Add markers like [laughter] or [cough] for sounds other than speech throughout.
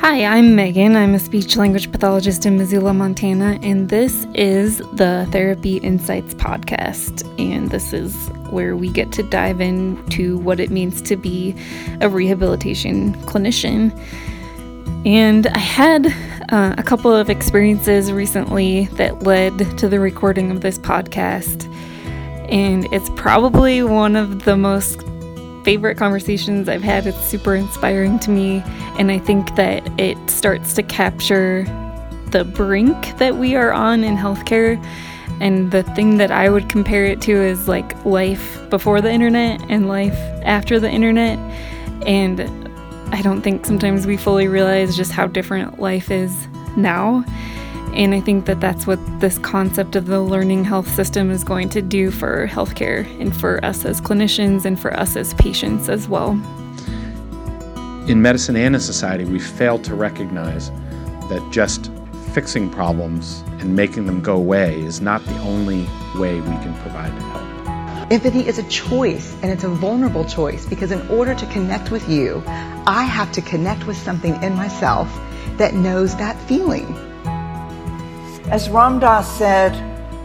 Hi, I'm Megan. I'm a speech language pathologist in Missoula, Montana, and this is the Therapy Insights podcast. And this is where we get to dive into what it means to be a rehabilitation clinician. And I had uh, a couple of experiences recently that led to the recording of this podcast. And it's probably one of the most favorite conversations I've had. It's super inspiring to me. And I think that it starts to capture the brink that we are on in healthcare. And the thing that I would compare it to is like life before the internet and life after the internet. And I don't think sometimes we fully realize just how different life is now. And I think that that's what this concept of the learning health system is going to do for healthcare and for us as clinicians and for us as patients as well. In medicine and in society, we fail to recognize that just fixing problems and making them go away is not the only way we can provide help. Empathy is a choice, and it's a vulnerable choice because in order to connect with you, I have to connect with something in myself that knows that feeling. As Ram Dass said,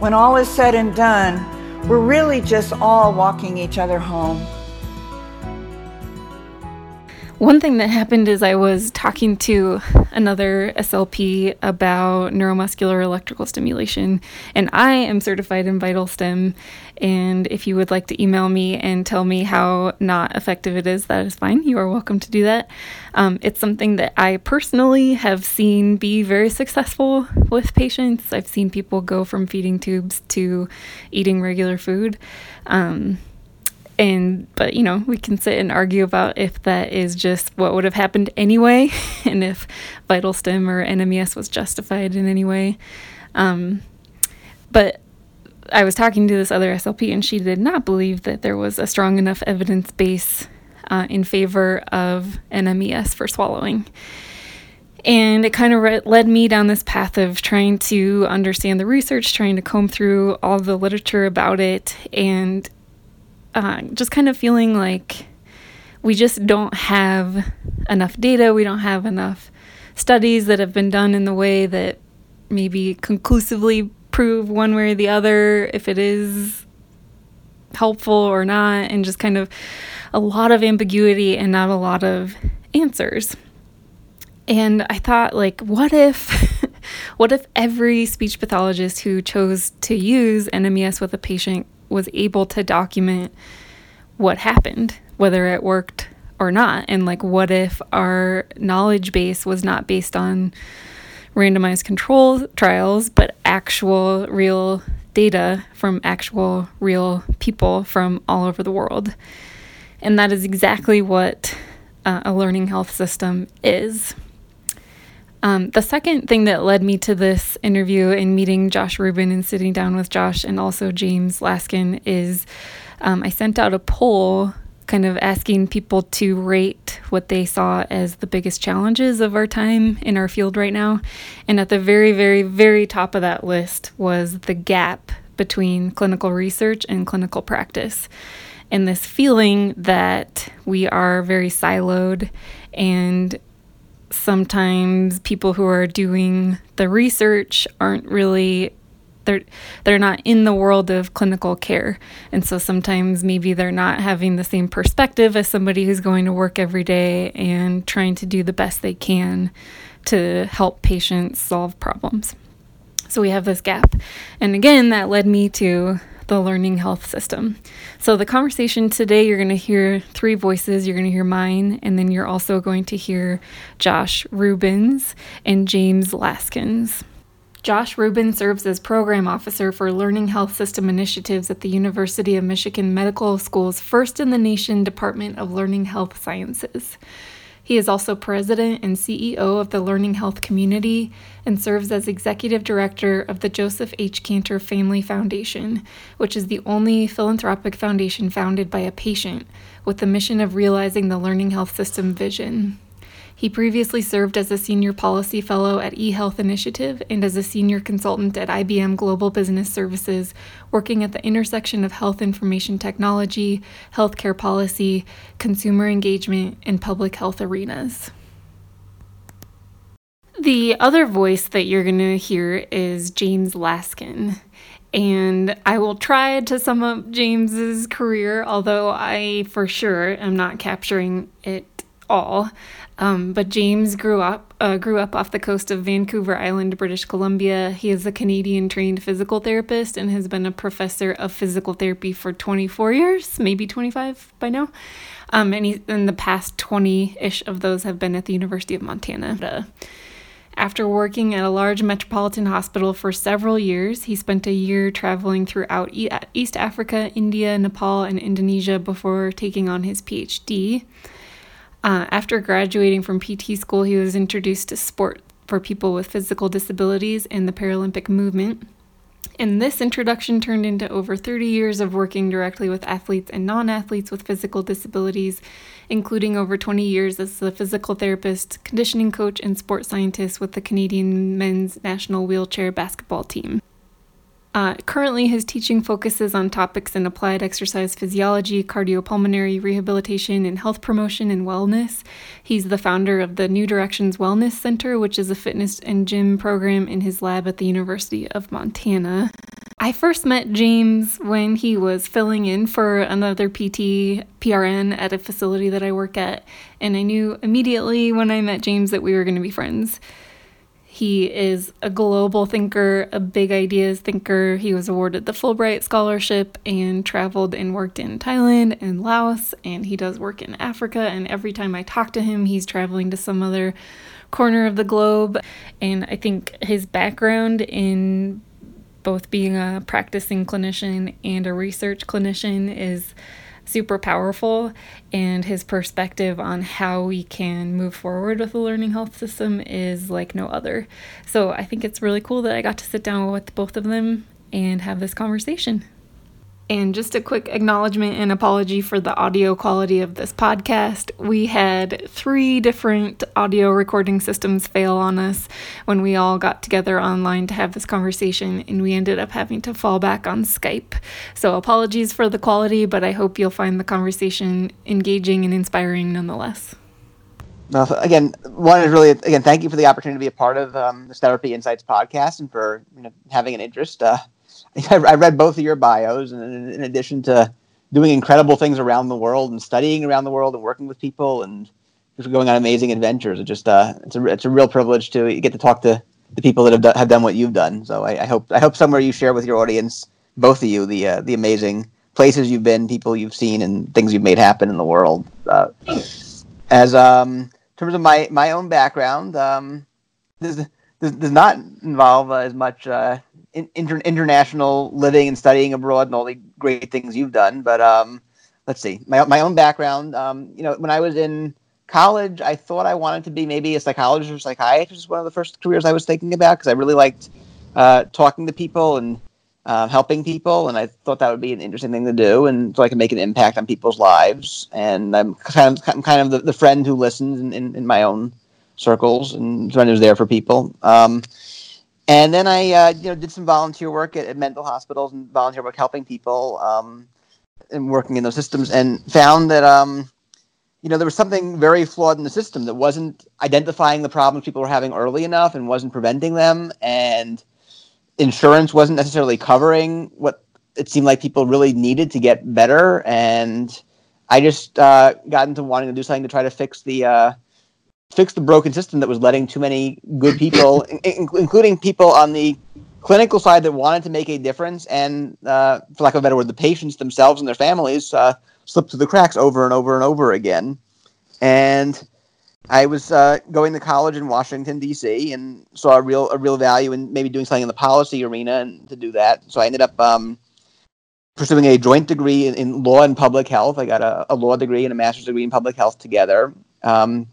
when all is said and done, we're really just all walking each other home. One thing that happened is I was talking to another SLP about neuromuscular electrical stimulation, and I am certified in VitalStim. And if you would like to email me and tell me how not effective it is, that is fine. You are welcome to do that. Um, it's something that I personally have seen be very successful with patients. I've seen people go from feeding tubes to eating regular food. Um, and but you know we can sit and argue about if that is just what would have happened anyway [laughs] and if VitalStim or nmes was justified in any way. Um, but i was talking to this other slp and she did not believe that there was a strong enough evidence base uh, in favor of nmes for swallowing. And it kind of re- led me down this path of trying to understand the research, trying to comb through all the literature about it, and uh, just kind of feeling like we just don't have enough data, we don't have enough studies that have been done in the way that maybe conclusively prove one way or the other if it is helpful or not, and just kind of a lot of ambiguity and not a lot of answers. And I thought, like, what if, [laughs] what if every speech pathologist who chose to use NMES with a patient was able to document what happened, whether it worked or not. And like, what if our knowledge base was not based on randomized control trials, but actual real data from actual real people from all over the world? And that is exactly what uh, a learning health system is. Um, the second thing that led me to this interview and meeting Josh Rubin and sitting down with Josh and also James Laskin is um, I sent out a poll kind of asking people to rate what they saw as the biggest challenges of our time in our field right now. And at the very, very, very top of that list was the gap between clinical research and clinical practice. And this feeling that we are very siloed and sometimes people who are doing the research aren't really they're they're not in the world of clinical care. And so sometimes maybe they're not having the same perspective as somebody who's going to work every day and trying to do the best they can to help patients solve problems. So we have this gap. And again that led me to the learning health system. So, the conversation today, you're going to hear three voices. You're going to hear mine, and then you're also going to hear Josh Rubins and James Laskins. Josh Rubin serves as program officer for Learning Health System Initiatives at the University of Michigan Medical School's first in the nation Department of Learning Health Sciences. He is also president and CEO of the Learning Health Community and serves as executive director of the Joseph H. Kanter Family Foundation, which is the only philanthropic foundation founded by a patient with the mission of realizing the learning health system vision. He previously served as a senior policy fellow at eHealth Initiative and as a senior consultant at IBM Global Business Services, working at the intersection of health information technology, healthcare policy, consumer engagement, and public health arenas. The other voice that you're going to hear is James Laskin. And I will try to sum up James's career, although I for sure am not capturing it all. Um, but James grew up uh, grew up off the coast of Vancouver Island, British Columbia. He is a Canadian trained physical therapist and has been a professor of physical therapy for 24 years, maybe 25 by now. Um, and in the past 20 ish of those have been at the University of Montana. After working at a large metropolitan hospital for several years, he spent a year traveling throughout East Africa, India, Nepal, and Indonesia before taking on his PhD. Uh, after graduating from PT school, he was introduced to sport for people with physical disabilities and the Paralympic movement. And this introduction turned into over 30 years of working directly with athletes and non athletes with physical disabilities, including over 20 years as a physical therapist, conditioning coach, and sports scientist with the Canadian men's national wheelchair basketball team. Uh, currently, his teaching focuses on topics in applied exercise physiology, cardiopulmonary rehabilitation, and health promotion and wellness. He's the founder of the New Directions Wellness Center, which is a fitness and gym program in his lab at the University of Montana. I first met James when he was filling in for another PT PRN at a facility that I work at, and I knew immediately when I met James that we were going to be friends. He is a global thinker, a big ideas thinker. He was awarded the Fulbright Scholarship and traveled and worked in Thailand and Laos, and he does work in Africa. And every time I talk to him, he's traveling to some other corner of the globe. And I think his background in both being a practicing clinician and a research clinician is super powerful, and his perspective on how we can move forward with the learning health system is like no other. So I think it's really cool that I got to sit down with both of them and have this conversation. And just a quick acknowledgement and apology for the audio quality of this podcast. We had three different audio recording systems fail on us when we all got together online to have this conversation, and we ended up having to fall back on Skype. So, apologies for the quality, but I hope you'll find the conversation engaging and inspiring nonetheless. No, again, one is really again, thank you for the opportunity to be a part of um, the Therapy Insights podcast and for you know, having an interest. Uh, [laughs] I read both of your bios, and in addition to doing incredible things around the world and studying around the world and working with people and just going on amazing adventures, it just uh, it's a it's a real privilege to get to talk to the people that have done, have done what you've done. So I, I hope I hope somewhere you share with your audience, both of you, the uh, the amazing places you've been, people you've seen, and things you've made happen in the world. Uh, as um, in terms of my my own background, um, this does, not involve uh, as much uh, inter- international living and studying abroad and all the great things you've done. But um, let's see, my my own background. Um, you know, when I was in college, I thought I wanted to be maybe a psychologist or psychiatrist. One of the first careers I was thinking about because I really liked uh, talking to people and uh, helping people, and I thought that would be an interesting thing to do, and so I can make an impact on people's lives. And I'm kind of I'm kind of the, the friend who listens in, in, in my own circles and friend who's there for people. Um, and then I, uh, you know, did some volunteer work at, at, mental hospitals and volunteer work helping people um, and working in those systems, and found that, um, you know, there was something very flawed in the system that wasn't identifying the problems people were having early enough and wasn't preventing them, and insurance wasn't necessarily covering what it seemed like people really needed to get better, and I just uh, got into wanting to do something to try to fix the uh, fix the broken system that was letting too many good [clears throat] people, in- including people on the clinical side that wanted to make a difference, and uh, for lack of a better word, the patients themselves and their families uh, slipped through the cracks over and over and over again. And I was uh, going to college in Washington D.C. and saw a real a real value in maybe doing something in the policy arena and to do that. So I ended up um, pursuing a joint degree in, in, law and public health. I got a, a, law degree and a master's degree in public health together. Um,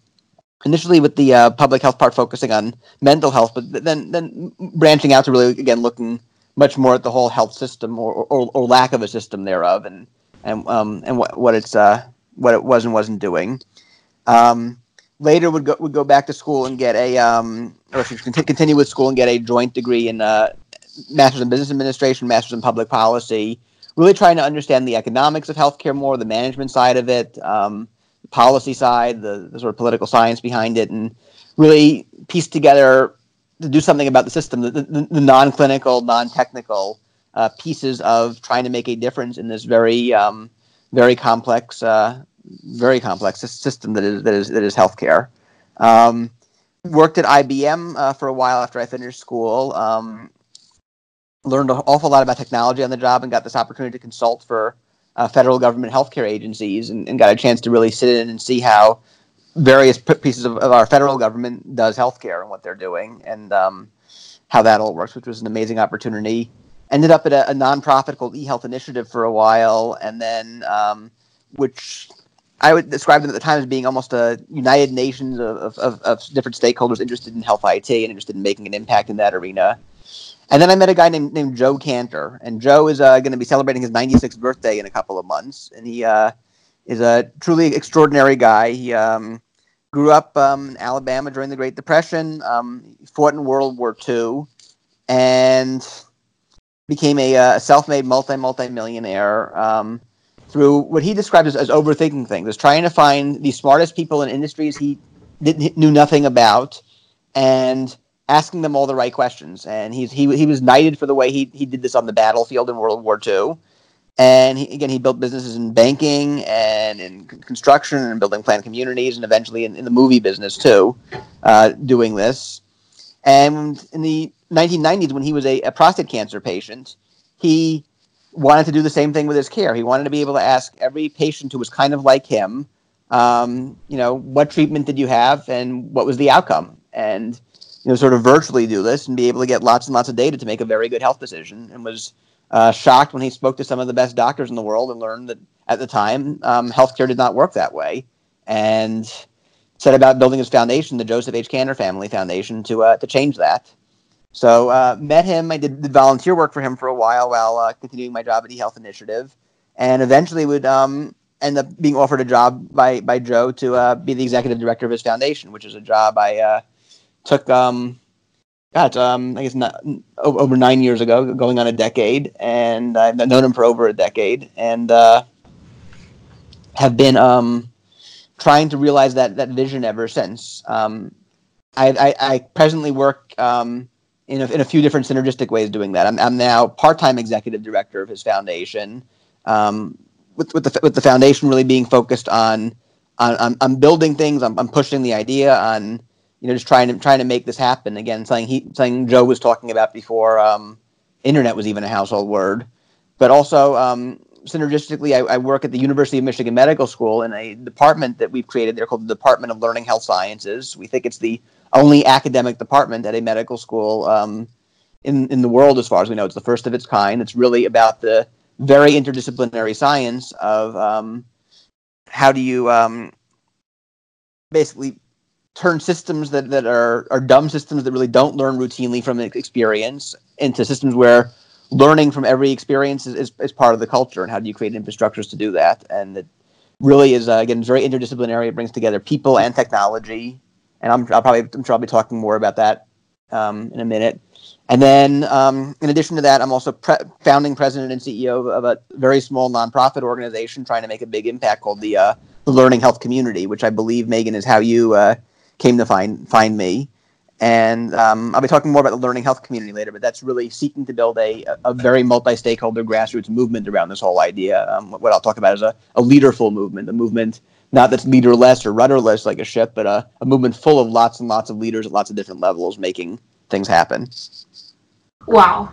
initially with the uh, public health part focusing on mental health, but then then branching out to really again looking much more at the whole health system or, or, or lack of a system thereof, and and um, and what what it's uh, what it was and wasn't doing. Um, later would go would go back to school and get a um, or continue with school and get a joint degree in uh, master's in business administration, master's in public policy. Really trying to understand the economics of healthcare more, the management side of it. Um, policy side, the, the, sort of political science behind it, and really piece together to do something about the system, the, the, the non-clinical, non-technical uh, pieces of trying to make a difference in this very, um, very complex, uh, very complex system that is that is that is healthcare. Um, worked at IBM uh, for a while after I finished school. Um, learned an awful lot about technology on the job and got this opportunity to consult for uh, federal government healthcare agencies and, and, got a chance to really sit in and see how various p- pieces of, of, our federal government does healthcare and what they're doing and um, how that all works, which was an amazing opportunity. Ended up at a, a nonprofit called eHealth Initiative for a while, and then um, which I would describe them at the time as being almost a United Nations of, of, of different stakeholders interested in health IT and interested in making an impact in that arena. And then I met a guy named named Joe Kanter, and Joe is uh, going to be celebrating his 96th birthday in a couple of months, and he uh, is a truly extraordinary guy. He um, grew up um, in Alabama during the Great Depression, um, fought in World War II, and became a, uh, self-made multi multi millionaire um, through what he described as, as overthinking things, as trying to find the smartest people in industries he didn't, knew nothing about, and asking them all the right questions. And he's he he was knighted for the way he he did this on the battlefield in World War II. And he, again, he built businesses in banking and in construction and building planned communities, and eventually in, in the movie business too, uh, doing this. And in the 1990s, when he was a, a prostate cancer patient, he wanted to do the same thing with his care. He wanted to be able to ask every patient who was kind of like him, um, you know, what treatment did you have and what was the outcome? And you know, sort of virtually do this and be able to get lots and lots of data to make a very good health decision. And was uh, shocked when he spoke to some of the best doctors in the world and learned that at the time um, healthcare did not work that way. And set about building his foundation, the Joseph H. Kanter Family Foundation, to uh, to change that. So uh, met him. I did, did, volunteer work for him for a while while uh, continuing my job at eHealth Initiative, and eventually would um, end up being offered a job by by Joe to uh, be the executive director of his foundation, which is a job I uh, took um God, um, I guess not, over nine years ago, going on a decade, and I've known him for over a decade, and uh, have been um, trying to realize that that vision ever since. Um, I, I, I, presently work um, in a, in a few different synergistic ways doing that. I'm, I'm now part-time executive director of his foundation, um, with with the with the foundation really being focused on on, on, on building things. I'm, I'm pushing the idea on you know, just trying to trying to make this happen again. Something he something Joe was talking about before um, internet was even a household word, but also um, synergistically, I, I, work at the University of Michigan Medical School in a department that we've created there called the Department of Learning Health Sciences. We think it's the only academic department at a medical school um, in in the world, as far as we know. It's the first of its kind. It's really about the very interdisciplinary science of um, how do you um, basically turn systems that, that are, are dumb systems that really don't learn routinely from experience into systems where learning from every experience is, is, is part of the culture and how do you create infrastructures to do that? And it really is uh, again very interdisciplinary. It brings together people and technology. And i'm i'll probably i'm sure i'll be talking more about that um, in a minute. And then um, in addition to that i'm also pre- founding president and ceo of a very small nonprofit organization trying to make a big impact called the, uh, the learning health community which i believe megan is how you uh, came to find find me. And um, I'll be talking more about the learning health community later, but that's really seeking to build a, a very multi stakeholder grassroots movement around this whole idea. Um, what I'll talk about is a, a leaderful movement, a movement not that's leaderless or rudderless like a ship, but a, a movement full of lots and lots of leaders at lots of different levels making things happen. Wow.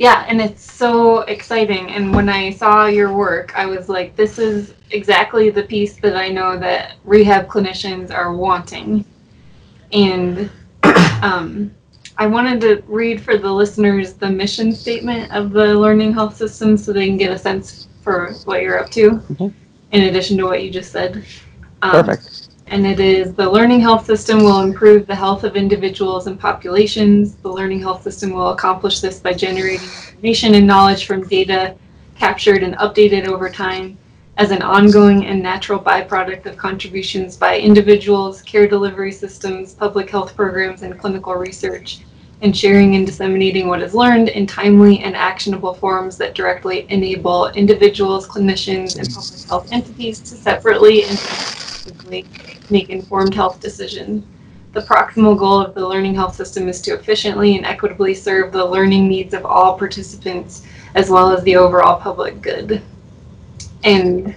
Yeah, and it's so exciting. And when I saw your work, I was like, this is exactly the piece that I know that rehab clinicians are wanting. And [coughs] um, I wanted to read for the listeners the mission statement of the Learning Health System so they can get a sense for what you're up to, mm-hmm. in addition to what you just said. Um, Perfect and it is the learning health system will improve the health of individuals and populations. The learning health system will accomplish this by generating information and knowledge from data captured and updated over time as an ongoing and natural byproduct of contributions by individuals, care delivery systems, public health programs, and clinical research. and sharing and disseminating what is learned in timely and actionable forms that directly enable individuals, clinicians, and public health entities to separately and effectively make informed health decisions. The proximal goal of the learning health system is to efficiently and equitably serve the learning needs of all participants as well as the overall public good. And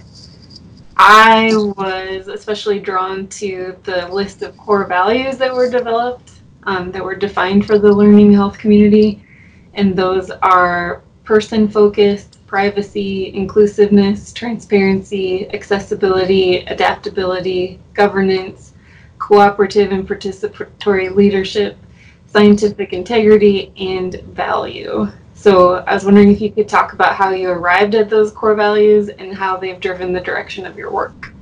I was especially drawn to the list of core values that were developed, um, that were defined for the learning health community. And those are person focused, privacy, inclusiveness, transparency, accessibility, adaptability, governance, cooperative and participatory leadership, scientific integrity, and value. So I was wondering if you could talk about how you arrived at those core values and how they've driven the direction of your work.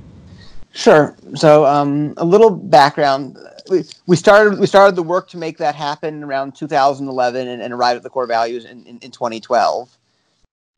Sure. So um, a little background. We, we started we started the work to make that happen around 2011 and, and arrived at the core values in, in, in 2012.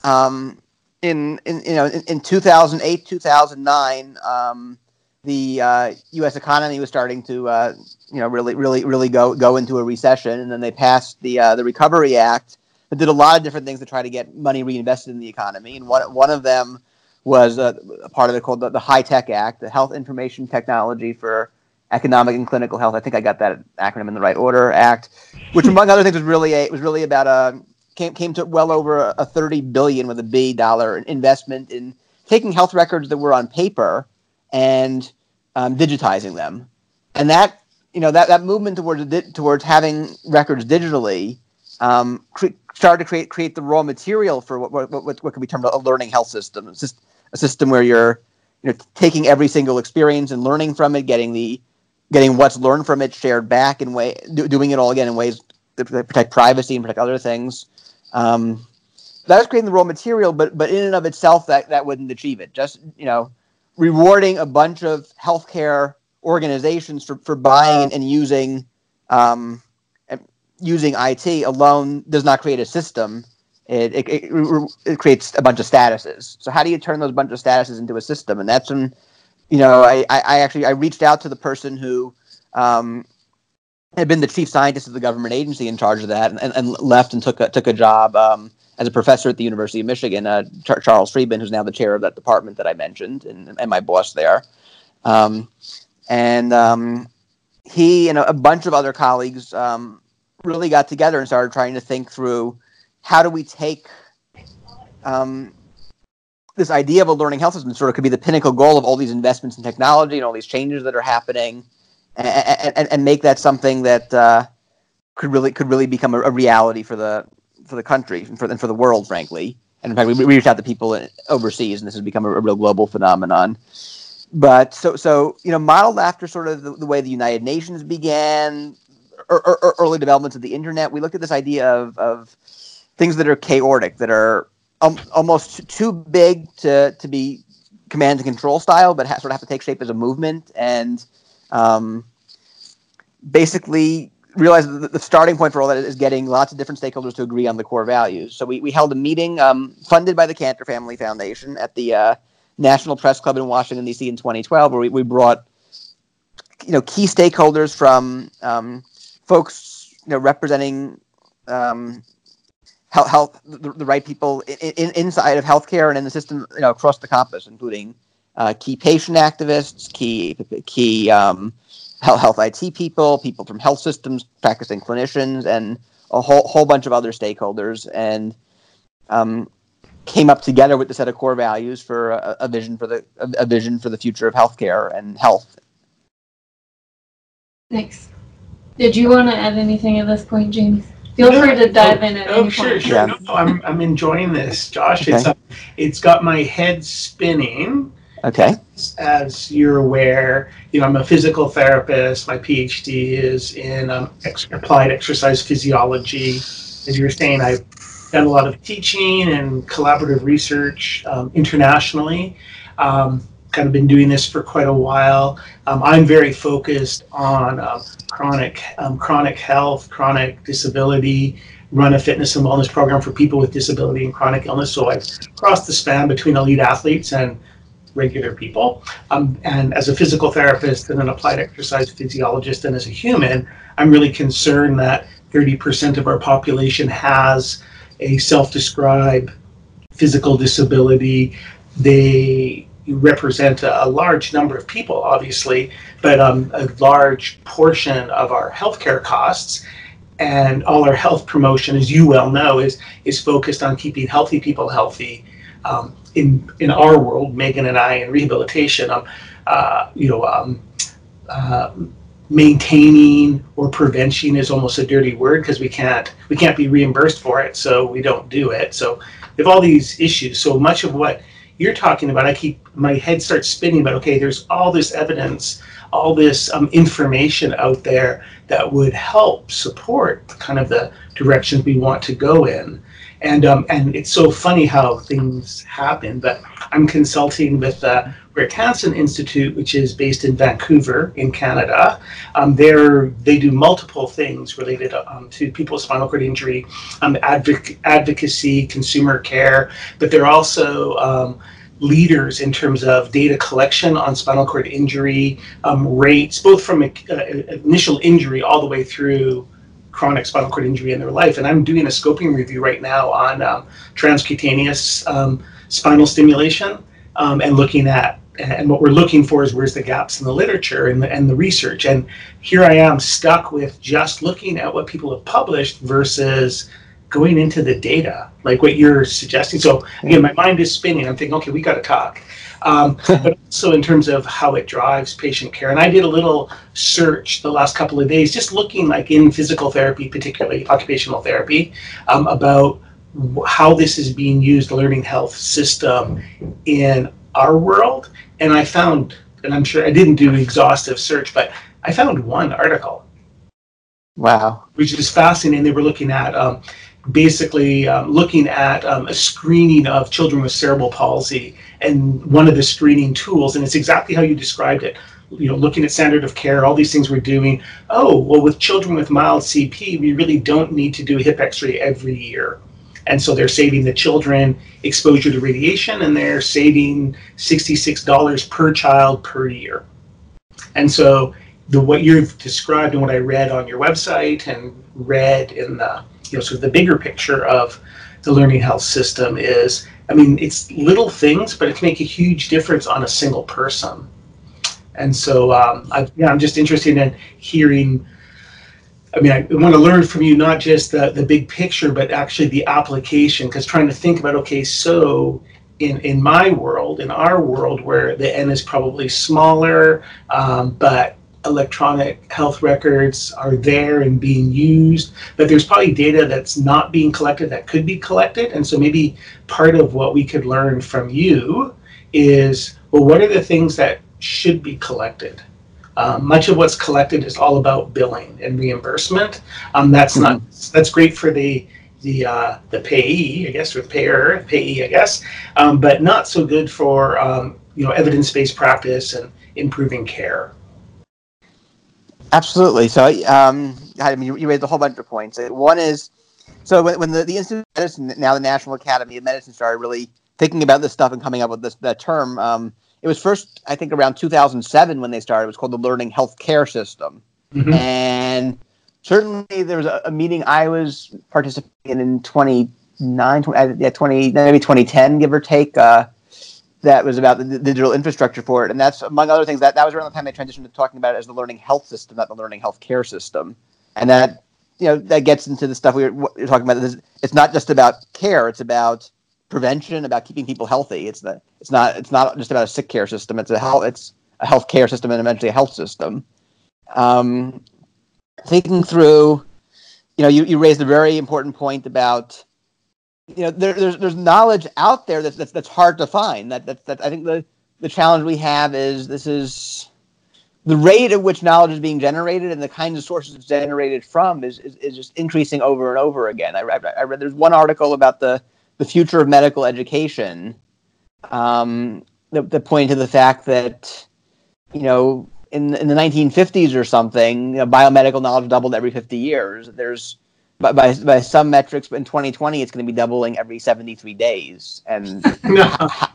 Um, in, in you know in, in 2008 2009 um, the uh, U.S. economy was starting to uh, you know really really really go go into a recession and then they passed the uh, the Recovery Act that did a lot of different things to try to get money reinvested in the economy. And one, one of them was a, a part of it called the, the HITECH Act, the Health Information Technology for Economic and Clinical Health. I think I got that acronym in the right order. Act, which among other things was really a, was really about a came came to well over a, 30 billion with a B dollar investment in taking health records that were on paper and um, digitizing them. And that you know that, that movement towards towards having records digitally um, cre- started to create create the raw material for what what, what, what could be termed a learning health system. A system where you're you know taking every single experience and learning from it, getting the getting what's learned from it shared back in way do, doing it all again in ways that protect privacy and protect other things. Um, that was creating the raw material, but but in and of itself, that that wouldn't achieve it. Just you know, rewarding a bunch of healthcare organizations for, for buying and, using um, using IT alone does not create a system. It, it, it, it, creates a bunch of statuses. So how do you turn those bunch of statuses into a system? And that's when, you know, I, I actually I reached out to the person who um, had been the chief scientist of the government agency in charge of that, and, and left and took a, took a job um, as a professor at the University of Michigan. Uh, Char- Charles Friedman, who's now the chair of that department that I mentioned, and, and my boss there. Um, and um, he and a, a, bunch of other colleagues um, really got together and started trying to think through how do we take um, this idea of a learning health system sort of could be the pinnacle goal of all these investments in technology and all these changes that are happening and, and, and make that something that uh, could really could really become a, a, reality for the for the country and for, and for the world frankly and in fact we, reached out to people overseas and this has become a, a real global phenomenon but so so you know modeled after sort of the, the way the united nations began or early developments of the internet, we looked at this idea of, of things that are chaotic, that are um, almost too big to, to be command and control style, but ha- sort of have to take shape as a movement. And um, basically realize that the starting point for all that is getting lots of different stakeholders to agree on the core values. So we, we held a meeting um, funded by the Kanter Family Foundation at the uh, National Press Club in Washington, D.C. in 2012, where we, we brought you know key stakeholders from um, folks you know representing um, health, health the, the, right people in, in, inside of healthcare and in the system you know across the campus, including uh, key patient activists, key key um, health, health IT people, people from health systems, practicing clinicians, and a whole whole bunch of other stakeholders, and um, came up together with the set of core values for a, a vision for the a, a, vision for the future of healthcare and health. Thanks. Did you want to add anything at this point, James? Feel no, free to dive no, in at oh, any sure, point. sure. Yeah. No, I'm, I'm enjoying this, Josh. Okay. It's, uh, it's got my head spinning. Okay. As, you're aware, you know, I'm a physical therapist. My PhD is in um, ex- applied exercise physiology. As you were saying, I've done a lot of teaching and collaborative research um, internationally. Um, kind of been doing this for quite a while. Um, I'm very focused on uh, chronic um, chronic health, chronic disability. Run a fitness and wellness program for people with disability and chronic illness. So I've crossed the span between elite athletes and regular people. Um, and as a physical therapist and an applied exercise physiologist, and as a human, I'm really concerned that 30% of our population has a self described physical disability. They represent a, large number of people, obviously, but um, a large portion of our healthcare costs. And all our health promotion, as you well know, is is focused on keeping healthy people healthy. Um, in in our world, Megan and I in rehabilitation, um, uh, you know, um, uh, maintaining or prevention is almost a dirty word because we can't we can't be reimbursed for it, so we don't do it. So we have all these issues. So much of what you're talking about, I keep my head starts spinning. But okay, there's all this evidence, all this um, information out there that would help support kind of the directions we want to go in. And um, and it's so funny how things happen. But I'm consulting with the Rick Hansen Institute, which is based in Vancouver, in Canada. Um, they they do multiple things related um, to people with spinal cord injury, um, advoc- advocacy, consumer care, but they're also um, leaders in terms of data collection on spinal cord injury um, rates, both from a, initial injury all the way through chronic spinal cord injury in their life. And I'm doing a scoping review right now on um, transcutaneous um, spinal stimulation um, and looking at and what we're looking for is where's the gaps in the literature and the, and the research. And here I am stuck with just looking at what people have published versus going into the data, like what you're suggesting. So again, my mind is spinning. I'm thinking, okay, we got to talk. Um, [laughs] but also in terms of how it drives patient care. And I did a little search the last couple of days, just looking like in physical therapy, particularly occupational therapy, um, about how this is being used, the learning health system in our world. And I found, and I'm sure I didn't do exhaustive search, but I found one article. Wow. Which is fascinating. They were looking at um, basically um, looking at um, a screening of children with cerebral palsy and one of the screening tools and it's exactly how you described it. You know looking at standard of care all these things we're doing. Oh well with children with mild cp we really don't need to do a hip x-ray every year. And so they're saving the children exposure to radiation and they're saving $66 per child per year. And so the what you've described and what i read on your website and read in the you know sort of the bigger picture of the learning health system is i mean it's little things but it can make a huge difference on a single person. And so um, I, yeah, i'm just interested in hearing i mean i want to learn from you not just the, the big picture but actually the application because trying to think about okay so in, in my world in our world where the n is probably smaller um, but electronic health records are there and being used, but there's probably data that's not being collected that could be collected. And so maybe part of what we could learn from you is well, what are the things that should be collected? Um, much of what's collected is all about billing and reimbursement. Um, that's not mm-hmm. that's great for the the uh, the payee, I guess, or payer payee, I guess, um, but not so good for um, you know evidence based practice and improving care. Absolutely. So, um, I mean, you, you raised a whole bunch of points. One is, so when, when the, the Institute of Medicine, now the National Academy of Medicine, started really thinking about this stuff and coming up with this that term, um, it was first, I think, around 2007 when they started. It was called the Learning Health Care System, mm-hmm. and certainly there was a, a, meeting I was participating in 29, 20, yeah, 20, maybe 2010, give or take. Uh, that was about the, digital infrastructure for it. And that's, among other things, that, that was around the time they transitioned to talking about it as the learning health system, not the learning health care system. And that, you know, that gets into the stuff we were, we talking about. It's not just about care, it's about prevention, about keeping people healthy. It's, the, it's, not, it's not just about a sick care system, it's a health, it's a health care system and eventually a health system. Um, thinking through, you know, you, you raised a very important point about you know there, there's there's knowledge out there that's that's, that's hard to find. That, that that I think the the challenge we have is this is the rate at which knowledge is being generated and the kinds of sources it's generated from is, is, is just increasing over and over again. I, I, I, read there's one article about the, the future of medical education um, that, that pointed to the fact that, you know, in, in the 1950s or something, you know, biomedical knowledge doubled every 50 years. There's by, by, by some metrics, but in 2020, it's going to be doubling every 73 days. And [laughs] how,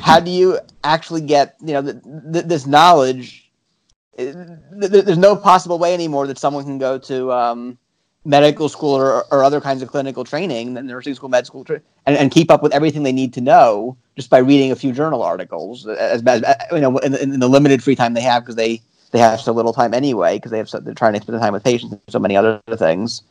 how, do you actually get you know th- th- this knowledge? Th- there's no possible way anymore that someone can go to um, medical school or, or other kinds of clinical training, nursing school, med school, tra- and, and keep up with everything they need to know just by reading a few journal articles, as, as you know, in, in the limited free time they have because they they have so little time anyway because they have so, they're trying to spend the time with patients and so many other things.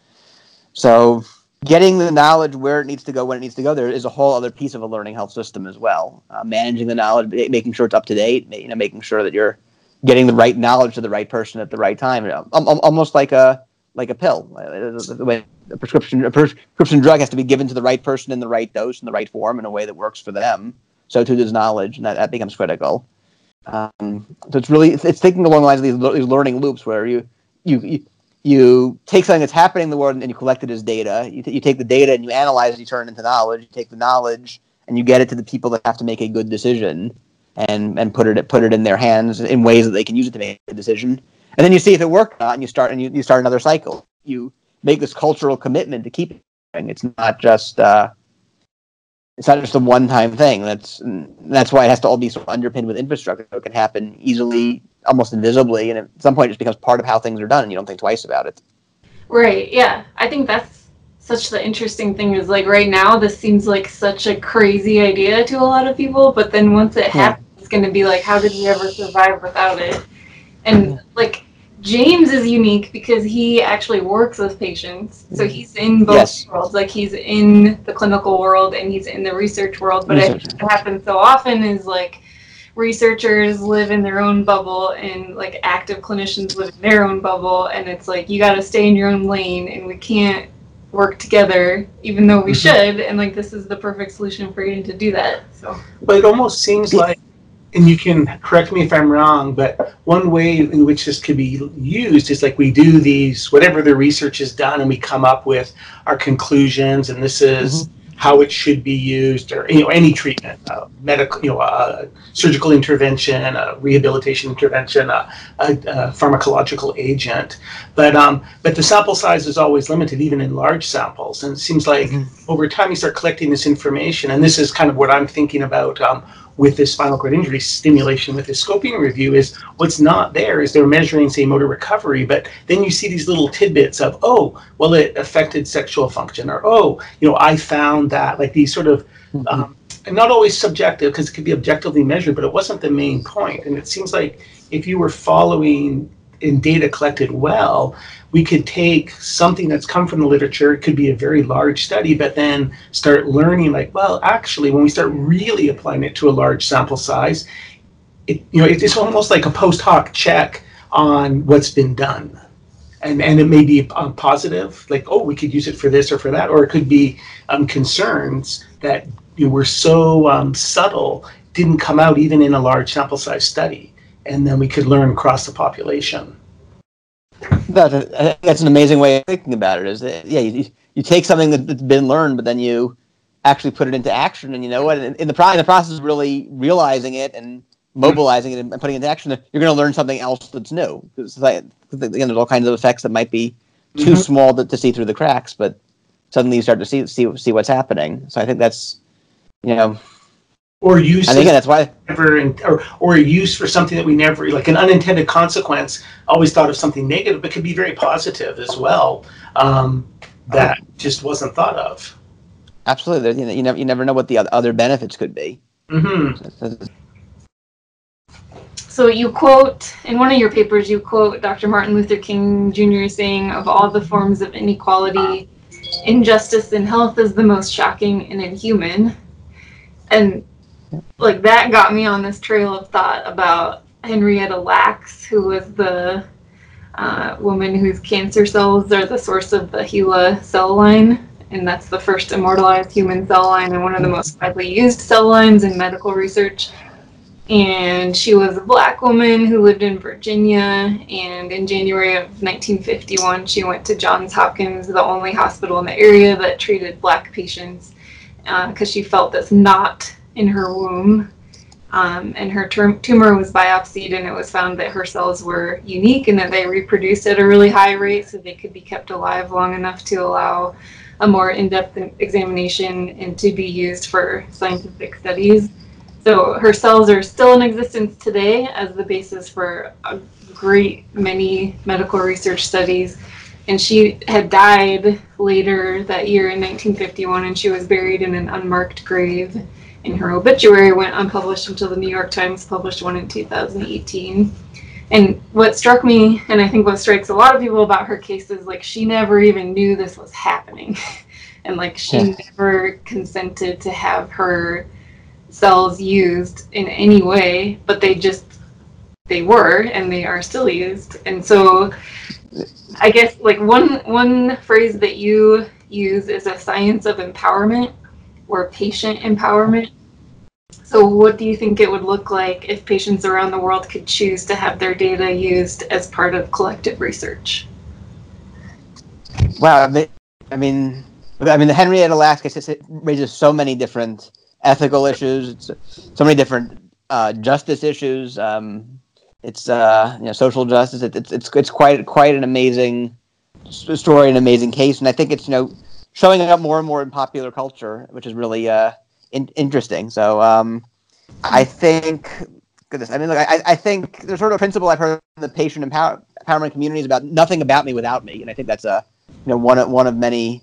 So getting the knowledge where it needs to go when it needs to go there is a whole other piece of a learning health system as well. Uh, managing the knowledge, making sure it's up to date, you know, making sure that you're getting the right knowledge to the right person at the right time. You know, almost like a like a pill. The way a prescription a prescription drug has to be given to the right person in the right dose in the right form in a way that works for them. So too does knowledge, and that, that becomes critical. Um, so it's really it's, it's thinking along the lines of these, these learning loops where you, you you you take something that's happening in the world and you collect it as data. You, t- you take the data and you analyze it, you turn it into knowledge. You take the knowledge and you get it to the people that have to make a good decision and and put it put it in their hands in ways that they can use it to make a decision. And then you see if it worked or not, and you start and you, you start another cycle. You make this cultural commitment to keep it. It's not just uh, it's not just a one-time thing. That's that's why it has to all be sort of underpinned with infrastructure. It can happen easily, almost invisibly, and at some point, it just becomes part of how things are done, and you don't think twice about it. Right. Yeah. I think that's such the interesting thing is like right now this seems like such a crazy idea to a lot of people, but then once it yeah. happens, it's going to be like, how did we ever survive without it? And hmm. like James is unique because he actually works with patients. So hmm. he's in both yes. worlds. Like he's in the clinical world and he's in the research world. But research. what happens so often is like researchers live in their own bubble and like active clinicians live in their own bubble and it's like you got to stay in your own lane and we can't work together even though we mm-hmm. should and like this is the perfect solution for you to do that so but it almost seems like and you can correct me if I'm wrong, but one way in which this could be used is like we do these, whatever the research is done, and we come up with our conclusions, and this is mm-hmm. How it should be used, or you know, any treatment, uh, medical, you know, uh, surgical intervention, a rehabilitation intervention, a, a, a pharmacological agent. But um, but the sample size is always limited, even in large samples, and it seems like mm-hmm. over time you start collecting this information, and this is kind of what I'm thinking about. Um, with this spinal cord injury stimulation with this scoping review is what's not there is they're measuring say motor recovery but then you see these little tidbits of oh well it affected sexual function or oh you know i found that like these sort of mm-hmm. um, and not always subjective because it could be objectively measured but it wasn't the main point and it seems like if you were following in data collected well we could take something that's come from the literature, it could be a very large study, but then start learning like, well, actually, when we start really applying it to a large sample size, it, you know, it's almost like a post hoc check on what's been done. And, and it may be um, positive, like, oh, we could use it for this or for that, or it could be um, concerns that you know, were so um, subtle, didn't come out even in a large sample size study. And then we could learn across the population. That, that's an amazing way of thinking about it. Is that, yeah, you, you take something that's been learned, but then you actually put it into action, and you know what? In, in the pro- in the process of really realizing it and mobilizing it and putting it into action, you're going to learn something else that's new. Because like, again, there's all kinds of effects that might be too mm-hmm. small to, to see through the cracks, but suddenly you start to see see see what's happening. So I think that's you know or use and again that's why never or, or use for something that we never like an unintended consequence always thought of something negative but could be very positive as well um, that just wasn't thought of. Absolutely. You, know, you never you never know what the other benefits could be. Mm-hmm. so you quote in one of your papers you quote dr martin luther king jr saying of all the forms of inequality injustice in health is the most shocking and inhuman. And like that got me on this trail of thought about Henrietta Lacks, who was the uh, woman whose cancer cells are the source of the HeLa cell line. And that's the first immortalized human cell line and one of the most widely used cell lines in medical research. And she was a black woman who lived in Virginia. And in January of 1951, she went to Johns Hopkins, the only hospital in the area that treated black patients, because uh, she felt that's knot in her womb. Um, and her tumor was biopsied, and it was found that her cells were unique and that they reproduced at a really high rate, so they could be kept alive long enough to allow a more in depth examination and to be used for scientific studies. So her cells are still in existence today as the basis for a great many medical research studies. and she had died later that year in 1951, and she was buried in an unmarked grave. And her obituary went unpublished until the New York Times published one in 2018. And what struck me, and I think what strikes a lot of people about her case is like she never even knew this was happening. [laughs] and like she yeah. never consented to have her cells used in any way, but they just they were and they are still used. And so I guess like one one phrase that you use is a science of empowerment or patient empowerment. So what do you think it would look like if patients around the world could choose to have their data used as part of collective research? Wow, I mean, I mean, the Henrietta Lacks case raises so many different ethical issues, so many different uh, justice issues. Um, it's uh, you know social justice. It, it's it's it's quite quite an amazing story, an amazing case, and I think it's you know showing up more and more in popular culture, which is really uh, in- interesting. So um, I think goodness, I mean, look, I, I think there's sort of a principle I've heard in the patient empower- empowerment communities about nothing about me without me, and I think that's a you know one of one of many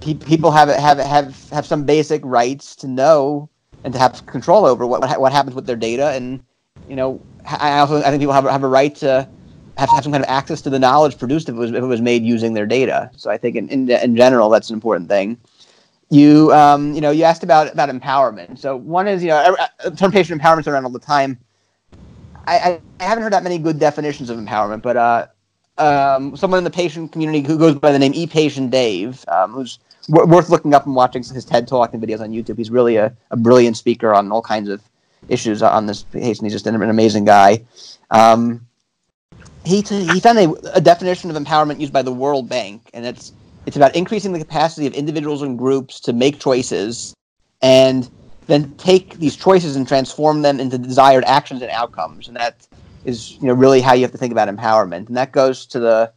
people have have have have some basic rights to know and to have control over what what happens with their data and you know I also I think people have have a right to have, have some kind of access to the knowledge produced if it was if it was made using their data. So I think in in, in general that's an important thing. You um, you know you asked about about empowerment. So one is you know the term patient empowerment's around all the time. I, I, haven't heard that many good definitions of empowerment, but uh, um, someone in the patient community who goes by the name ePatient Dave, um, who's w- worth looking up and watching his TED Talk and videos on YouTube. He's really a, a brilliant speaker on all kinds of issues on this and he's just an, an amazing guy. Um, he t- he found a, a, definition of empowerment used by the World Bank, and it's it's about increasing the capacity of individuals and groups to make choices, and then take these choices and transform them into desired actions and outcomes. And that is you know really how you have to think about empowerment, and that goes to the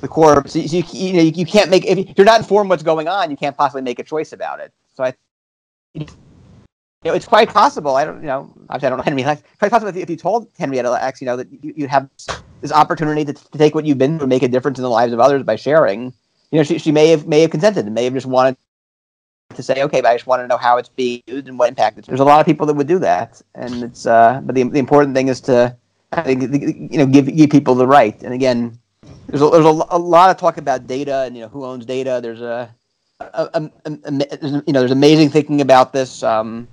the core. So you, you, know, you can't make if you're not informed what's going on, you can't possibly make a choice about it. So I you know, it's quite possible. I don't, you know, obviously I don't know Henry. It's quite possible if you, if you told Henrietta Lacks, you know, that you, you have this opportunity to, to take what you've been through and make a difference in the lives of others by sharing. You know, she, she may have may have consented and may have just wanted to say, okay, but I just want to know how it's being used and what impact it's. There's a lot of people that would do that, and it's. Uh, but the the important thing is to, I think, you know, give give people the right. And again, there's a, there's a, a lot of talk about data and you know who owns data. There's a, a, a, a you know there's amazing thinking about this. Um,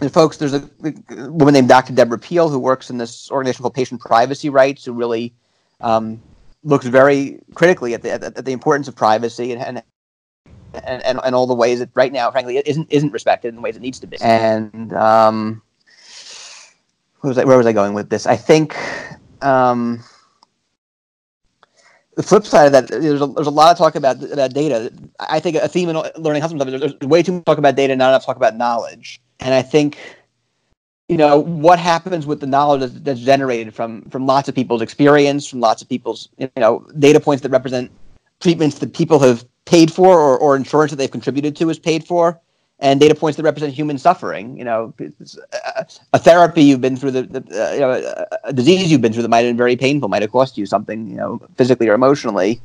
and folks, there's a, a, woman named Dr. Deborah Peel who works in this organization called Patient Privacy Rights, who really um, looks very critically at the, at, the importance of privacy and, and and, and, all the ways that right now, frankly, it isn't isn't respected in the ways it needs to be. And um, where was I, where was I going with this? I think um, the flip side of that, there's a, there's a lot of talk about about data. I think a theme in learning how there's, there's way too much talk about data, not enough talk about knowledge. And I think, you know, what happens with the knowledge that's, generated from from lots of people's experience, from lots of people's, you know, data points that represent treatments that people have paid for or, or insurance that they've contributed to is paid for and data points that represent human suffering. You know, a, therapy you've been through, the, the uh, you know, a, disease you've been through that might have been very painful, might have cost you something, you know, physically or emotionally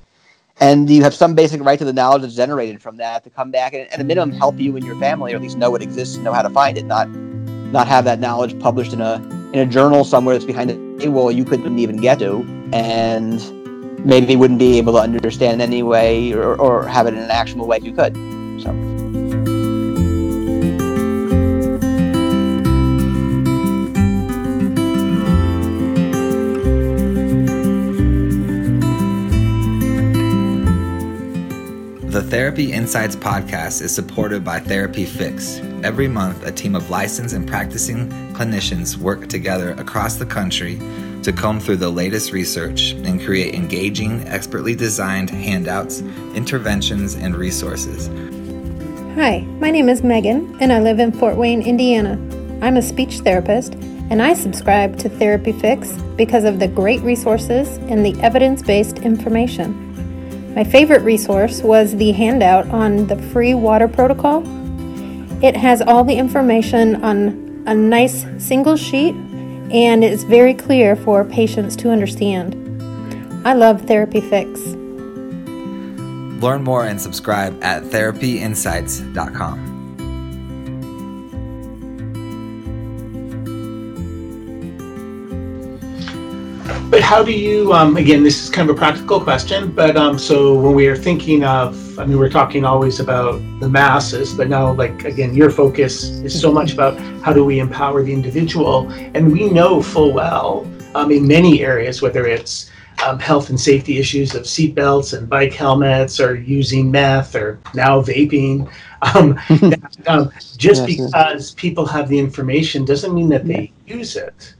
and you have some basic right to the knowledge that's generated from that to come back and at a minimum help you and your family or at least know it exists and know how to find it not not have that knowledge published in a in a journal somewhere that's behind a paywall you couldn't even get to and maybe wouldn't be able to understand anyway or, or have it in an actionable way if you could so Therapy Insights podcast is supported by Therapy Fix. Every month, a team of licensed and practicing clinicians work together across the country to comb through the latest research and create engaging, expertly designed handouts, interventions, and resources. Hi, my name is Megan, and I live in Fort Wayne, Indiana. I'm a speech therapist, and I subscribe to Therapy Fix because of the great resources and the evidence based information. My favorite resource was the handout on the free water protocol. It has all the information on a nice single sheet and it's very clear for patients to understand. I love Therapy Fix. Learn more and subscribe at therapyinsights.com. But how do you, um, again, this is kind of a practical question, but um, so when we are thinking of, I mean, we're talking always about the masses, but now, like, again, your focus is so much about how do we empower the individual. And we know full well um, in many areas, whether it's um, health and safety issues of seatbelts and bike helmets or using meth or now vaping. [laughs] Um, that, um, just because people have the information doesn't mean that they use it.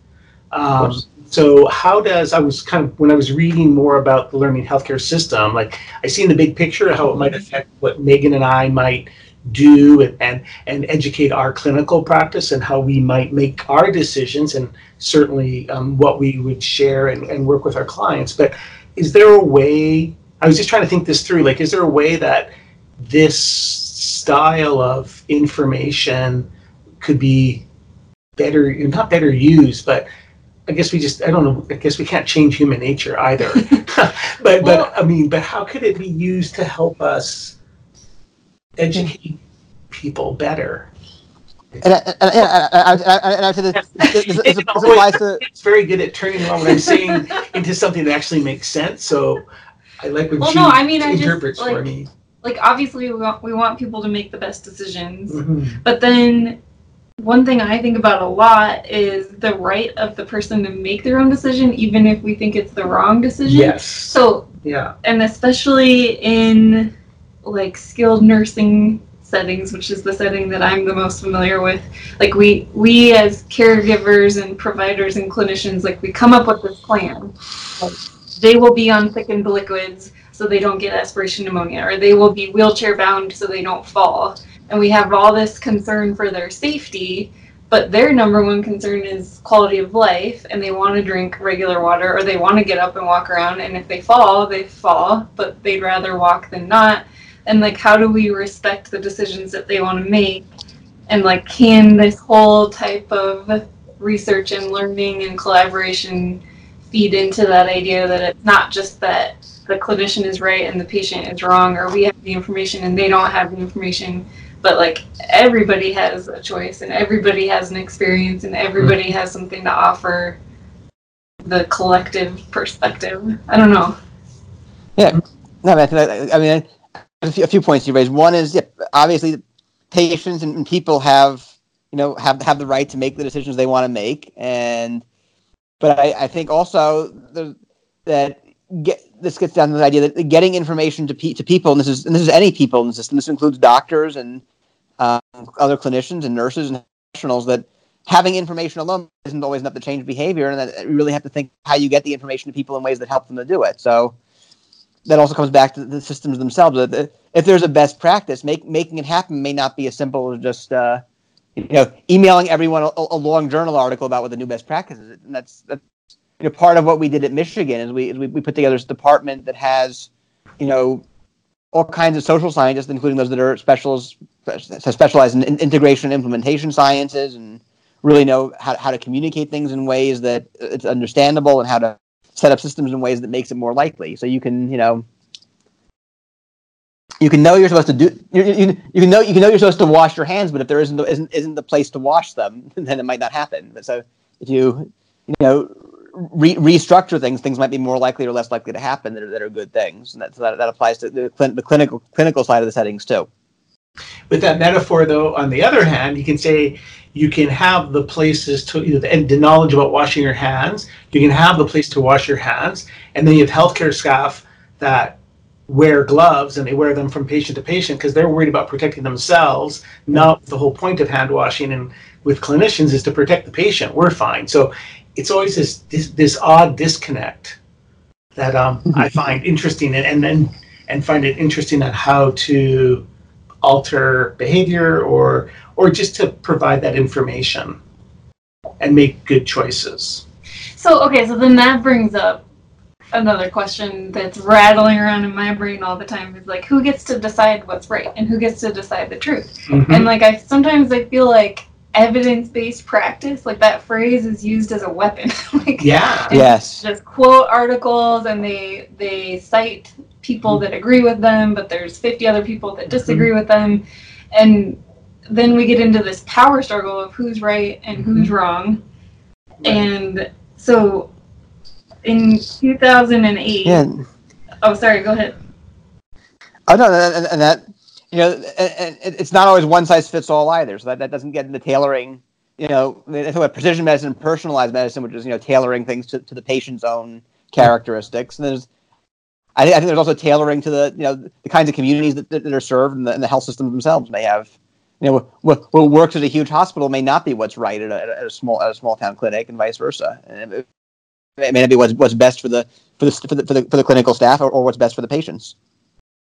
Um, so how does I was kind of when I was reading more about the learning healthcare system, like I see in the big picture how it might affect what Megan and I might do and and, and educate our clinical practice and how we might make our decisions and certainly um, what we would share and, and work with our clients. But is there a way? I was just trying to think this through. Like, is there a way that this style of information could be better, not better used, but I guess we just I don't know. I guess we can't change human nature either. but but I mean, but how could it be used to help us educate people better? And, I- and, and, and, I- and, I- and this, this, this, this, It applies to It's very good at turning around what I'm saying into something that actually makes sense. So I like when Well, she no, I mean, I just, interprets for like- me. Like obviously we want we want people to make the best decisions. Mhm. But then one thing I think about a lot is the right of the person to make their own decision, even if we think it's the wrong decision. Yes. So, Yeah. and especially in like skilled nursing settings, which is the setting that I'm the most familiar with, like we we as caregivers and providers and clinicians, like we come up with this plan. Like, they will be on thickened liquids so they don't get aspiration pneumonia, or they will be wheelchair bound so they don't fall and we have all this concern for their safety but their number one concern is quality of life and they want to drink regular water or they want to get up and walk around and if they fall they fall but they'd rather walk than not. And like how do we respect the decisions that they want to make? And like can this whole type of research and learning and collaboration feed into that idea that it's not just that the clinician is right and the patient is wrong or we have the information and they don't have the information but like everybody has a choice and everybody has an experience and everybody has something to offer the collective perspective i don't know Yeah, no, I, I I mean, a few, a few points you raised. One is, yeah, obviously, patients and, and people have, you know, have have the right to make the decisions they want to make, and but I, I think also the, that get this gets down to the idea that getting information to pe- to people, and this is and this is any people in the system. This includes doctors and um, other clinicians and nurses and professionals that having information alone isn't always enough to change behavior, and that you really have to think how you get the information to people in ways that help them to do it. So that also comes back to the systems themselves. If there's a best practice, make, making it happen may not be as simple as just uh, you know emailing everyone a, a long journal article about what the new best practice is. And that's that's you know part of what we did at Michigan is we we, we put together this department that has you know all kinds of social scientists, including those that are specials specialized in, in integration and implementation sciences and really know how, how to communicate things in ways that it's understandable and how to set up systems in ways that makes it more likely. So you can, you know, you can know you're supposed to do, you, you, you can know you can know you're supposed to wash your hands, but if there isn't the, isn't isn't the place to wash them, [laughs] then it might not happen. But so if you, you know, re- restructure things, things might be more likely or less likely to happen that are, that are good things, and that, so that that applies to the, clin- the clinical clinical side of the settings too. With that metaphor, though, on the other hand, you can say you can have the places to you know, and the knowledge about washing your hands. You can have the place to wash your hands, and then you have healthcare staff that wear gloves and they wear them from patient to patient because they're worried about protecting themselves. Not the whole point of hand washing and with clinicians is to protect the patient. We're fine. So it's always this this, this odd disconnect that um, I [laughs] find interesting and, and and and find it interesting on how to alter behavior or or just to provide that information and make good choices. So okay, so then that brings up another question that's rattling around in my brain all the time is like who gets to decide what's right and who gets to decide the truth. Mm-hmm. And like I sometimes I feel like evidence-based practice like that phrase is used as a weapon [laughs] like Yeah. Yes. just quote articles and they they cite people that agree with them but there's 50 other people that mm-hmm. disagree with them and then we get into this power struggle of who's right and mm-hmm. who's wrong and so in 2008 Yeah. oh sorry go ahead Oh no, and, and that you know, and, and it's not always one size fits all either. So that, that doesn't get into tailoring. You know, they talk about precision medicine and personalized medicine, which is you know tailoring things to, to the patient's own characteristics. And there's, I think, I think there's also tailoring to the you know the kinds of communities that, that are served, and the, and the health systems themselves may have. You know, what, what works at a huge hospital may not be what's right at a, at a small at a small town clinic, and vice versa. And it, it may not be what's, what's best for the for the for the, for the, for the clinical staff, or, or what's best for the patients.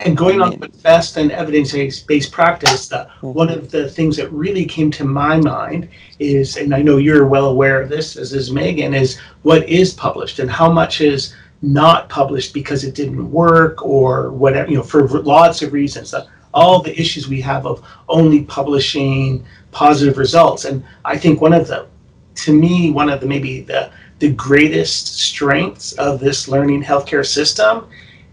And going on with best and evidence-based practice, the, mm-hmm. one of the things that really came to my mind is, and I know you're well aware of this, as is Megan, is what is published and how much is not published because it didn't work or whatever, you know, for lots of reasons. All the issues we have of only publishing positive results. And I think one of the, to me, one of the maybe the the greatest strengths of this learning healthcare system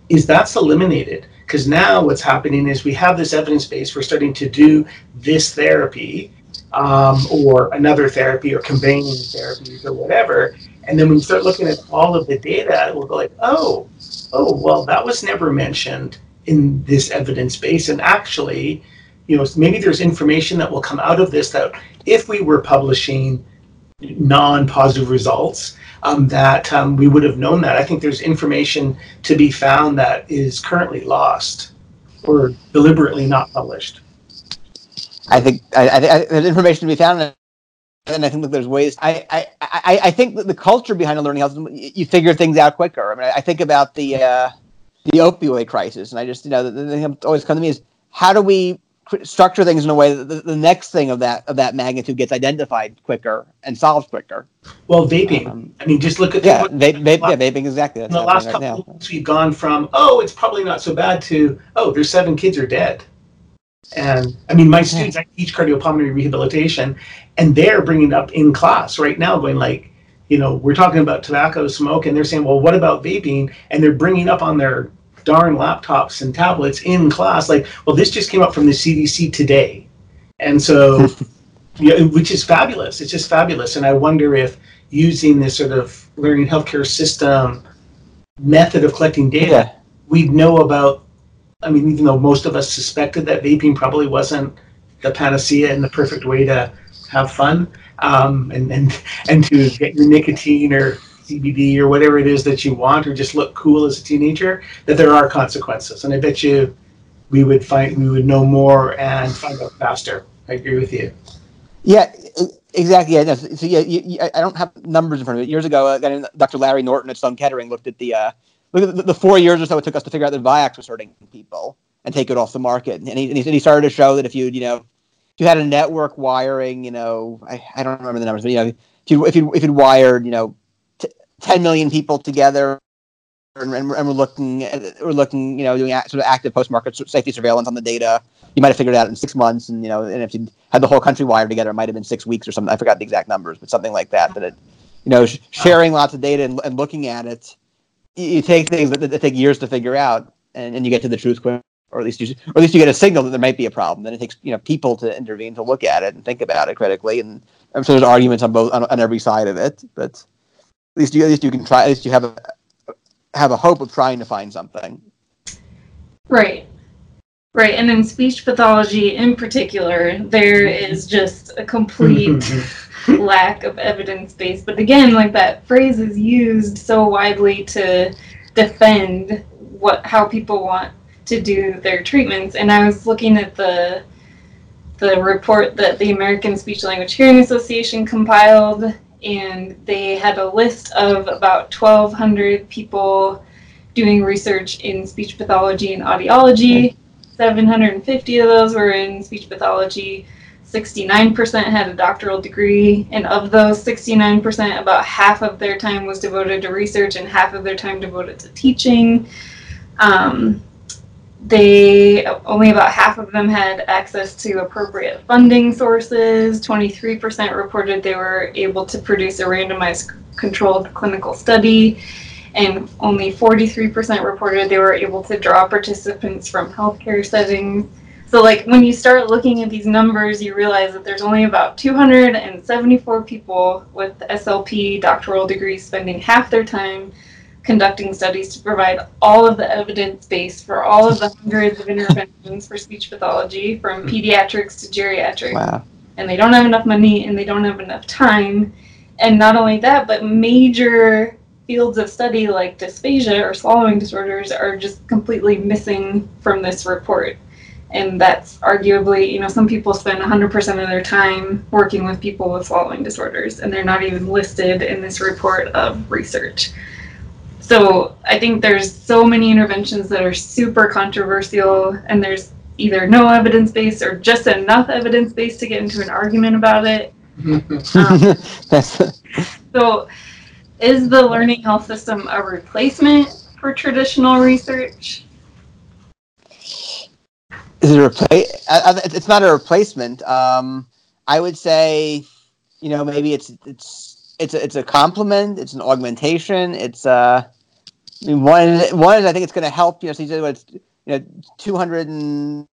is that's eliminated because now what's happening is we have this evidence base we're starting to do this therapy um, or another therapy or combining therapies or whatever and then when you start looking at all of the data we'll go like oh oh well that was never mentioned in this evidence base and actually you know maybe there's information that will come out of this that if we were publishing non-positive results um, that um, we would have known that. I think there's information to be found that is currently lost or deliberately not published. I think I, I, I, there's information to be found, I think that there's ways. I, I, I, I think that the culture behind a learning health system, you figure things out quicker. I mean, I think about the uh, the opioid crisis, and I just you know the, the thing that always comes to me is how do we cr- structure things in a way that the, the next thing of that of that magnitude gets identified quicker and solved quicker. Well, vaping. Um, I mean, just look at Yeah, vape, vape, yeah, vaping exactly. in the last happening couple right of weeks, we've gone from oh, it's probably not so bad to oh, there's seven kids are dead. And I mean, my students, I teach cardiopulmonary rehabilitation, and they're bringing it up in class right now, going like, you know, we're talking about tobacco smoke, and they're saying, well, what about vaping? And they're bringing up on their darn laptops and tablets in class, like, well, this just came up from the CDC today, and so, [laughs] yeah, which is fabulous. It's just fabulous, and I wonder if using this sort of learning healthcare system method of collecting data, Yeah. we'd know about. I mean, even though most of us suspected that vaping probably wasn't the panacea and the perfect way to have fun um, and, and [laughs] and to get your nicotine or CBD or whatever it is that you want, or just look cool as a teenager, that there are consequences. And I bet you we would find we would know more and find out faster. I agree with you. Yeah, exactly. Yeah, no, so yeah, you, you, I don't have numbers in front of me. Years ago, a guy named Dr. Larry Norton at Sloan Kettering looked at the uh, look at the, the four years or so it took us to figure out that Vioxx was hurting people and take it off the market. And he, and he, and he started to show that if you you know if you had a network wiring, you know, I, I don't remember the numbers, but you know, if you if you if you wired, you know, t- ten million people together. And, and, we're- looking, at, we're looking, you know, doing sort of active post-market safety surveillance on the data. You might have figured it out in six months, and you know, and if you had the whole country wired together, it might have been six weeks or something. I forgot the exact numbers, but something like that. That it, you know, sh- sharing lots of data and, and looking at it, you, you take things that, that take years to figure out, and, and you get to the truth quick, or at least you, or at least you get a signal that there might be a problem. Then it takes you know people to intervene to look at it and think about it critically, and, I'm sure there's arguments on both on, on every side of it, but at least you at least you can try. At least you have a have a hope of trying to find something. Right. Right. And in speech pathology in particular, there is just a complete [laughs] [laughs] lack of evidence base. But again, like that phrase is used so widely to defend what how people want to do their treatments. And I was looking at the the report that the American Speech Language Hearing Association compiled and they had a list of about 1200 people doing research in speech pathology and audiology. 750 of those were in speech pathology. 69% had a doctoral degree, and of those 69%, about half of their time was devoted to research and half of their time devoted to teaching. Um, they only about half of them had access to appropriate funding sources. 23% reported they were able to produce a randomized controlled clinical study, and only 43% reported they were able to draw participants from healthcare settings. So, like, when you start looking at these numbers, you realize that there's only about 274 people with SLP doctoral degrees spending half their time conducting studies to provide all of the evidence base for all of the hundreds of interventions for speech pathology, from hmm. pediatrics to geriatrics. Wow. And they don't have enough money and they don't have enough time. And not only that, but major fields of study like dysphagia or swallowing disorders are just completely missing from this report. And that's arguably, you know, some people spend 100% of their time working with people with swallowing disorders, and they're not even listed in this report of research. So I think there's so many interventions that are super controversial, and there's either no evidence base or just enough evidence base to get into an argument about it. [laughs] Um, [laughs] so, is the learning health system a replacement for traditional research? Is it a replace? It's not a replacement. Um, I would say, you know, maybe it's it's it's a, it's a complement. It's an augmentation. It's uh, I mean, one one is I think it's going to help. You know, so you said what it's you know two hundred and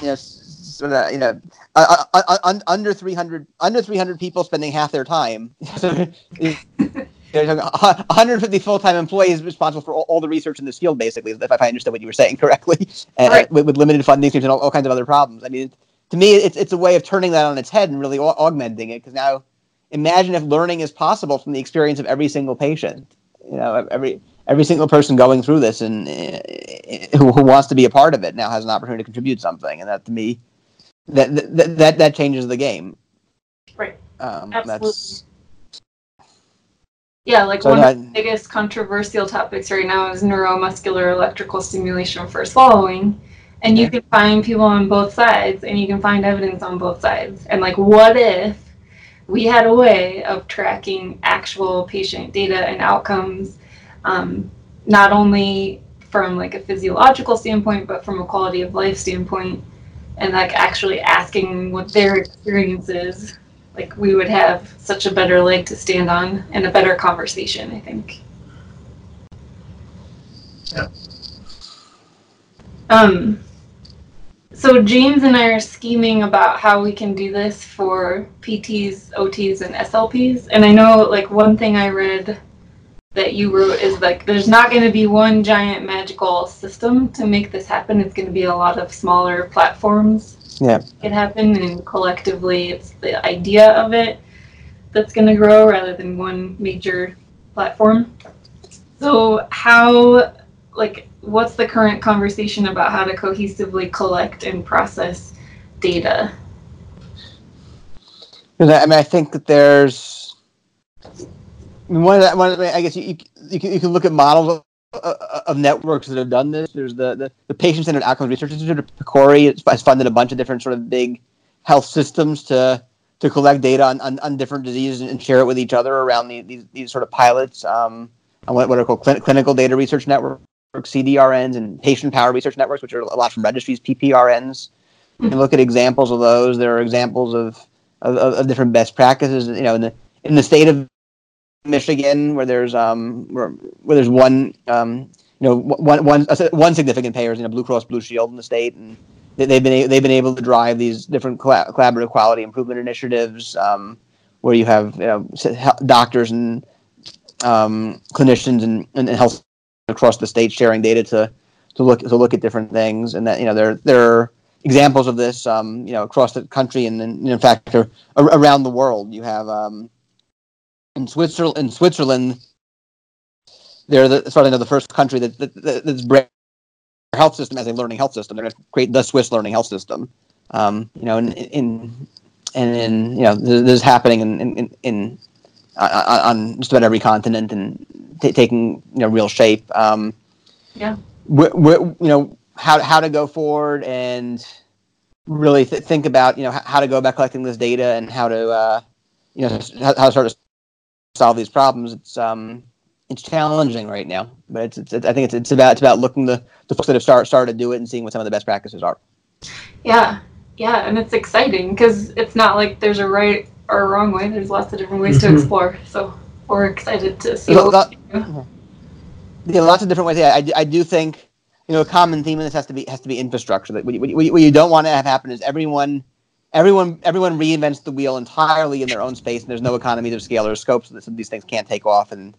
you know sort of you know uh, uh, uh, un- under three hundred under three hundred people spending half their time. [laughs] [laughs] There's 150 [laughs] full-time employees responsible for all, all, the research in this field, basically, if I understood what you were saying [laughs] correctly, and right. with, with, limited funding and all, all, kinds of other problems. I mean, to me, it's it's a way of turning that on its head and really au- augmenting it. Because now, imagine if learning is possible from the experience of every single patient. You know, every every single person going through this and uh, who, who wants to be a part of it now has an opportunity to contribute something, and that to me, that that that, that changes the game. Right. Um, Absolutely. That's, yeah, like So one that- of the biggest controversial topics right now is neuromuscular electrical stimulation for swallowing. And you can find people on both sides and you can find evidence on both sides. And like what if we had a way of tracking actual patient data and outcomes um, not only from like a physiological standpoint but from a quality of life standpoint and like actually asking what their experience is like we would have such a better leg to stand on and a better conversation i think. Yeah. um so james and i are scheming about how we can do this for pts ots and slps and i know like one thing i read that you wrote is like there's not going to be one giant magical system to make this happen. It's going to be a lot of smaller platforms yeah. it happen and collectively it's the idea of it that's going to grow rather than one major platform so how like what's the current conversation about how to cohesively collect and process data? I mean, I think that there's I mean, one of the, one of the, I guess you, you, you, can, you can look at models of, of networks that have done this. There's the, the, the Patient Centered Outcomes Research Institute, PCORI, has funded a bunch of different sort of big health systems to to collect data on, on, on different diseases and share it with each other around the, these, these sort of pilots um, on what, what are called clin- clinical data research networks, CDRNs, and patient power research networks, which are a lot from registries, PPRNs. You can look at examples of those. There are examples of, of, of different best practices. You know, in the in the state of Michigan, where there's um where, where there's one um you know one one one significant payer is you know Blue Cross Blue Shield in the state, and they, they've been they've been able to drive these different colla- collaborative quality improvement initiatives um, where you have you know doctors and um, clinicians and, and health across the state sharing data to to look to look at different things, and that you know there there are examples of this um, you know across the country and, and in fact around the world. You have um, in Switzerland, in Switzerland, they're the, as the first country that, that, that that's bred their health system as a learning health system. They're going to create the Swiss learning health system. Um, you know, in, in and in you know, this, this is happening in in, in uh, on just about every continent and t- taking you know real shape. Um, Yeah. wh- wh- you know how how to go forward and really th- think about you know how to go about collecting this data and how to uh, you know how, how to start to solve these problems. It's um, it's challenging right now, but it's, it's, it's I think it's, it's about it's about looking the the folks that have start, started to do it and seeing what some of the best practices are. Yeah, yeah, and it's exciting because it's not like there's a right or a wrong way. There's lots of different ways Mhm. to explore. So we're excited to see There's what lot- we do. Yeah, lots of different ways. Yeah, I, do- I do think you know a common theme in this has to be has to be infrastructure. That what you, what you, what you don't want to have happen is everyone everyone everyone reinvents the wheel entirely in their own space, and there's no economies of scale or scope, so that some of these things can't take off. And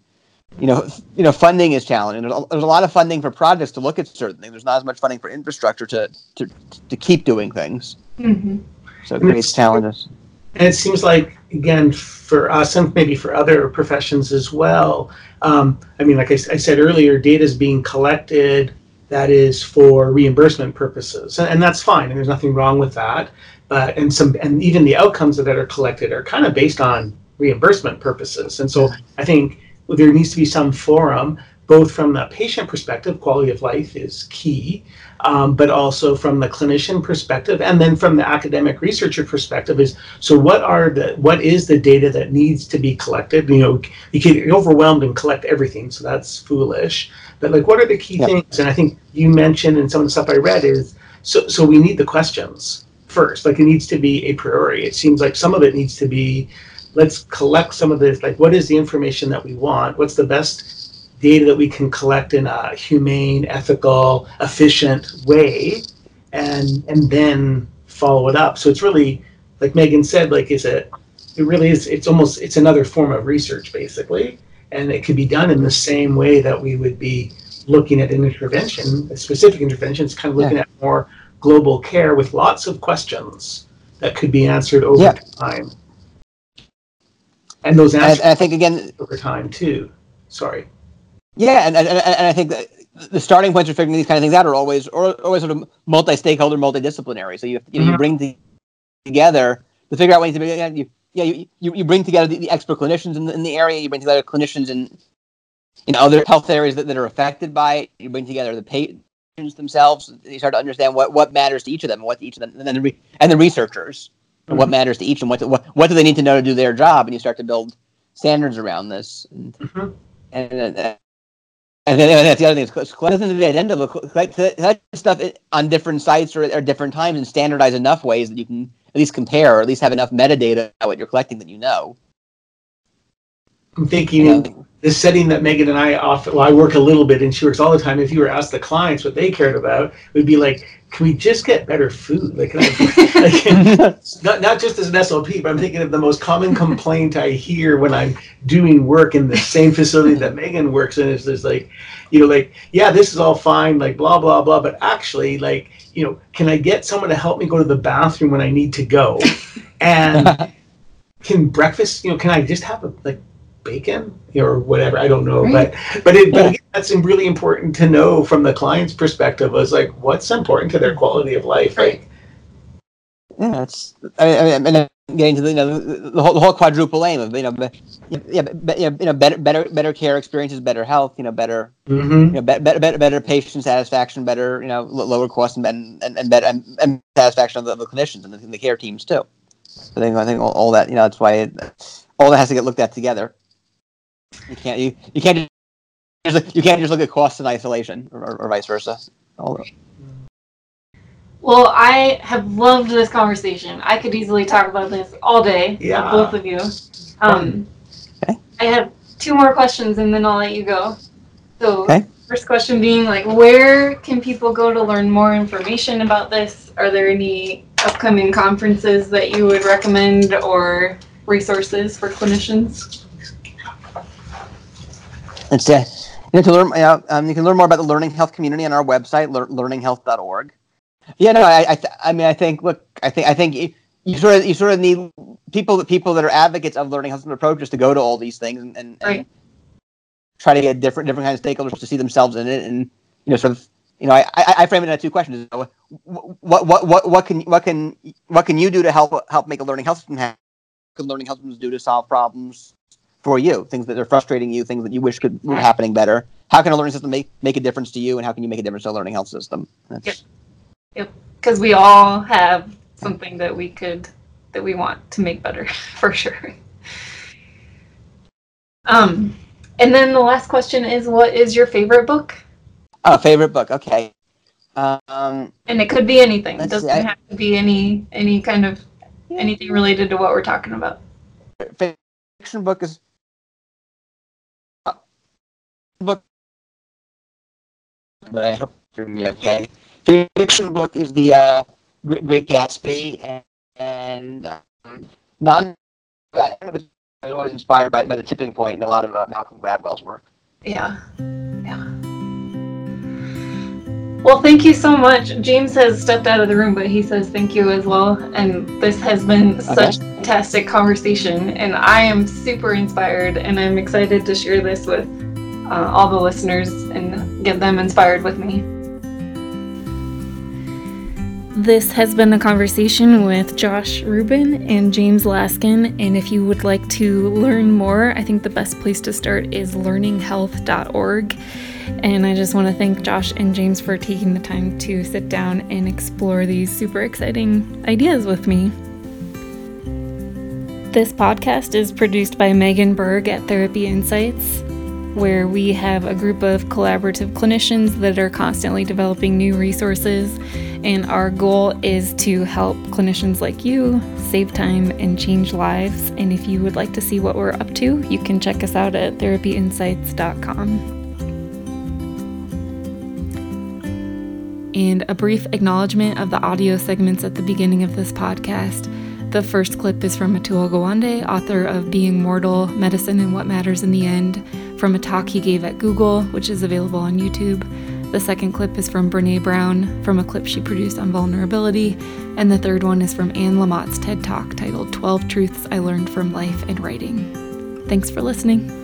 you know, you know, funding is challenging. There's a, there's a lot of funding for projects to look at certain things. There's not as much funding for infrastructure to to, to keep doing things. Mhm. So it creates challenges. And it seems like, again, for us and maybe for other professions as well, um, I mean, like I said earlier, data is being collected that is for reimbursement purposes. And, and that's fine, and there's nothing wrong with that. But, and some, and even the outcomes that are collected are kind of based on reimbursement purposes. And so I think there needs to be some forum, both from the patient perspective, quality of life is key, um, but also from the clinician perspective, and then from the academic researcher perspective is so what are the what is the data that needs to be collected? You know, you can get overwhelmed and collect everything, so that's foolish. But like, what are the key Yeah. things? And I think you mentioned, and some of the stuff I read is so so we need the questions first. Like, it needs to be a priority. It seems like some of it needs to be let's collect some of this. Like, what is the information that we want? What's the best data that we can collect in a humane, ethical, efficient way, and and then follow it up. So it's really, like Megan said, like is it? It really is. It's almost it's another form of research basically, and it could be done in the same way that we would be looking at an intervention, a specific intervention. It's kind of looking at more global care with lots of questions that could be answered over Yeah. time. And those answers and I think again, over time too. Sorry. Yeah, and, and, and I think that the starting points for figuring these kind of things out are always or always sort of multi-stakeholder, multidisciplinary. So you you, know, you mm-hmm. bring the, together to figure out ways to be. yeah, You, yeah, you, you, you bring together the, the expert clinicians in the, in the area. You bring together clinicians in in other health areas that, that are affected by it. You bring together the patients themselves. You start to understand what, what matters to each of them and what each of them, and then the re, and the researchers and what matters to each and what, to, what what do they need to know to do their job. And you start to build standards around this. And, Mhm. and, uh, and then that's the other thing. Is collect doesn't be identical. Collect collect stuff on different sites or at different times and standardize enough ways that you can at least compare or at least have enough metadata about what you're collecting that you know. I'm thinking You in the setting that Megan and I often, well, I work a little bit and she works all the time. If you were asked the clients what they cared about, it would be like, can we just get better food? Like, can I, [laughs] like not, not just as an SLP, but I'm thinking of the most common complaint I hear when I'm doing work in the same facility that Megan works in is there's like, you know, like, yeah, this is all fine, like blah, blah, blah. But actually, like, you know, can I get someone to help me go to the bathroom when I need to go? [laughs] And can breakfast, you know, can I just have a, like bacon or whatever? I don't know, but but it, but again, that's really important to know from the client's perspective. Was like, what's important to their quality of life? Like, Yeah, it's. I mean, I mean, and getting to the, you know, the, the whole the whole quadruple aim of you know, be, yeah, be, you know, better better better care experiences, better health, you know, better mhm. you know, better better better, better patient satisfaction, better you know, lower costs and and and, and better and, and satisfaction of the, of the clinicians and the, and the care teams too. I think I think all, all that you know that's why it, all that has to get looked at together. You can't you, you can't just you can't just look at costs in isolation or, or, or vice versa. All, Well, I have loved this conversation. I could easily talk about this all day Yeah. with both of you. Um, Okay. I have two more questions and then I'll let you go. So, Okay. first question being like, where can people go to learn more information about this? Are there any upcoming conferences that you would recommend or resources for clinicians? It's uh, you know, to learn. Uh, um, you can learn more about the Learning Health community on our website, lear- learninghealth.org. Yeah, no, I, I, th- I mean, I think, look, I think, I think you, you sort of, you sort of need people, people that are advocates of learning health approaches to go to all these things and, and, Right. and try to get different, different kinds of stakeholders to see themselves in it, and you know, sort of, you know, I, I, I frame it in two questions: what, what, what, what can, what can, what can you do to help, help make a learning health system happen? What can learning health systems do to solve problems for you? Things that are frustrating you, things that you wish could were happening better. How can a learning system make, make a difference to you, and how can you make a difference to a learning health system? That's, Because we all have something that we could, that we want to make better, [laughs] for sure. Um, And then the last question is what is your favorite book? Oh, favorite book. Okay. Um, And it could be anything. It doesn't see, I- have to be any any kind of anything related to what we're talking about. fiction book is book, but I hope you're me okay. The fiction book is the uh, Great, Great Gatsby, and, and um, non. I was inspired by, by the tipping point and a lot of uh, Malcolm Gladwell's work. Yeah. Yeah. Well, thank you so much. James has stepped out of the room, but he says thank you as well. And this has been such a fantastic conversation. And I am super inspired and I'm excited to share this with uh, all the listeners and get them inspired with me. This has been a conversation with Josh Rubin and James Laskin. And if you would like to learn more, I think the best place to start is learninghealth.org. And I just want to thank Josh and James for taking the time to sit down and explore these super exciting ideas with me. This podcast is produced by Megan Berg at Therapy Insights, where we have a group of collaborative clinicians that are constantly developing new resources. And our goal is to help clinicians like you save time and change lives. And if you would like to see what we're up to, you can check us out at therapyinsights.com. And a brief acknowledgement of the audio segments at the beginning of this podcast. The first clip is from Atul Gawande, author of Being Mortal Medicine and What Matters in the End, from a talk he gave at Google, which is available on YouTube. The second clip is from Brene Brown, from a clip she produced on vulnerability. And the third one is from Anne Lamott's TED Talk titled 12 Truths I Learned from Life and Writing. Thanks for listening.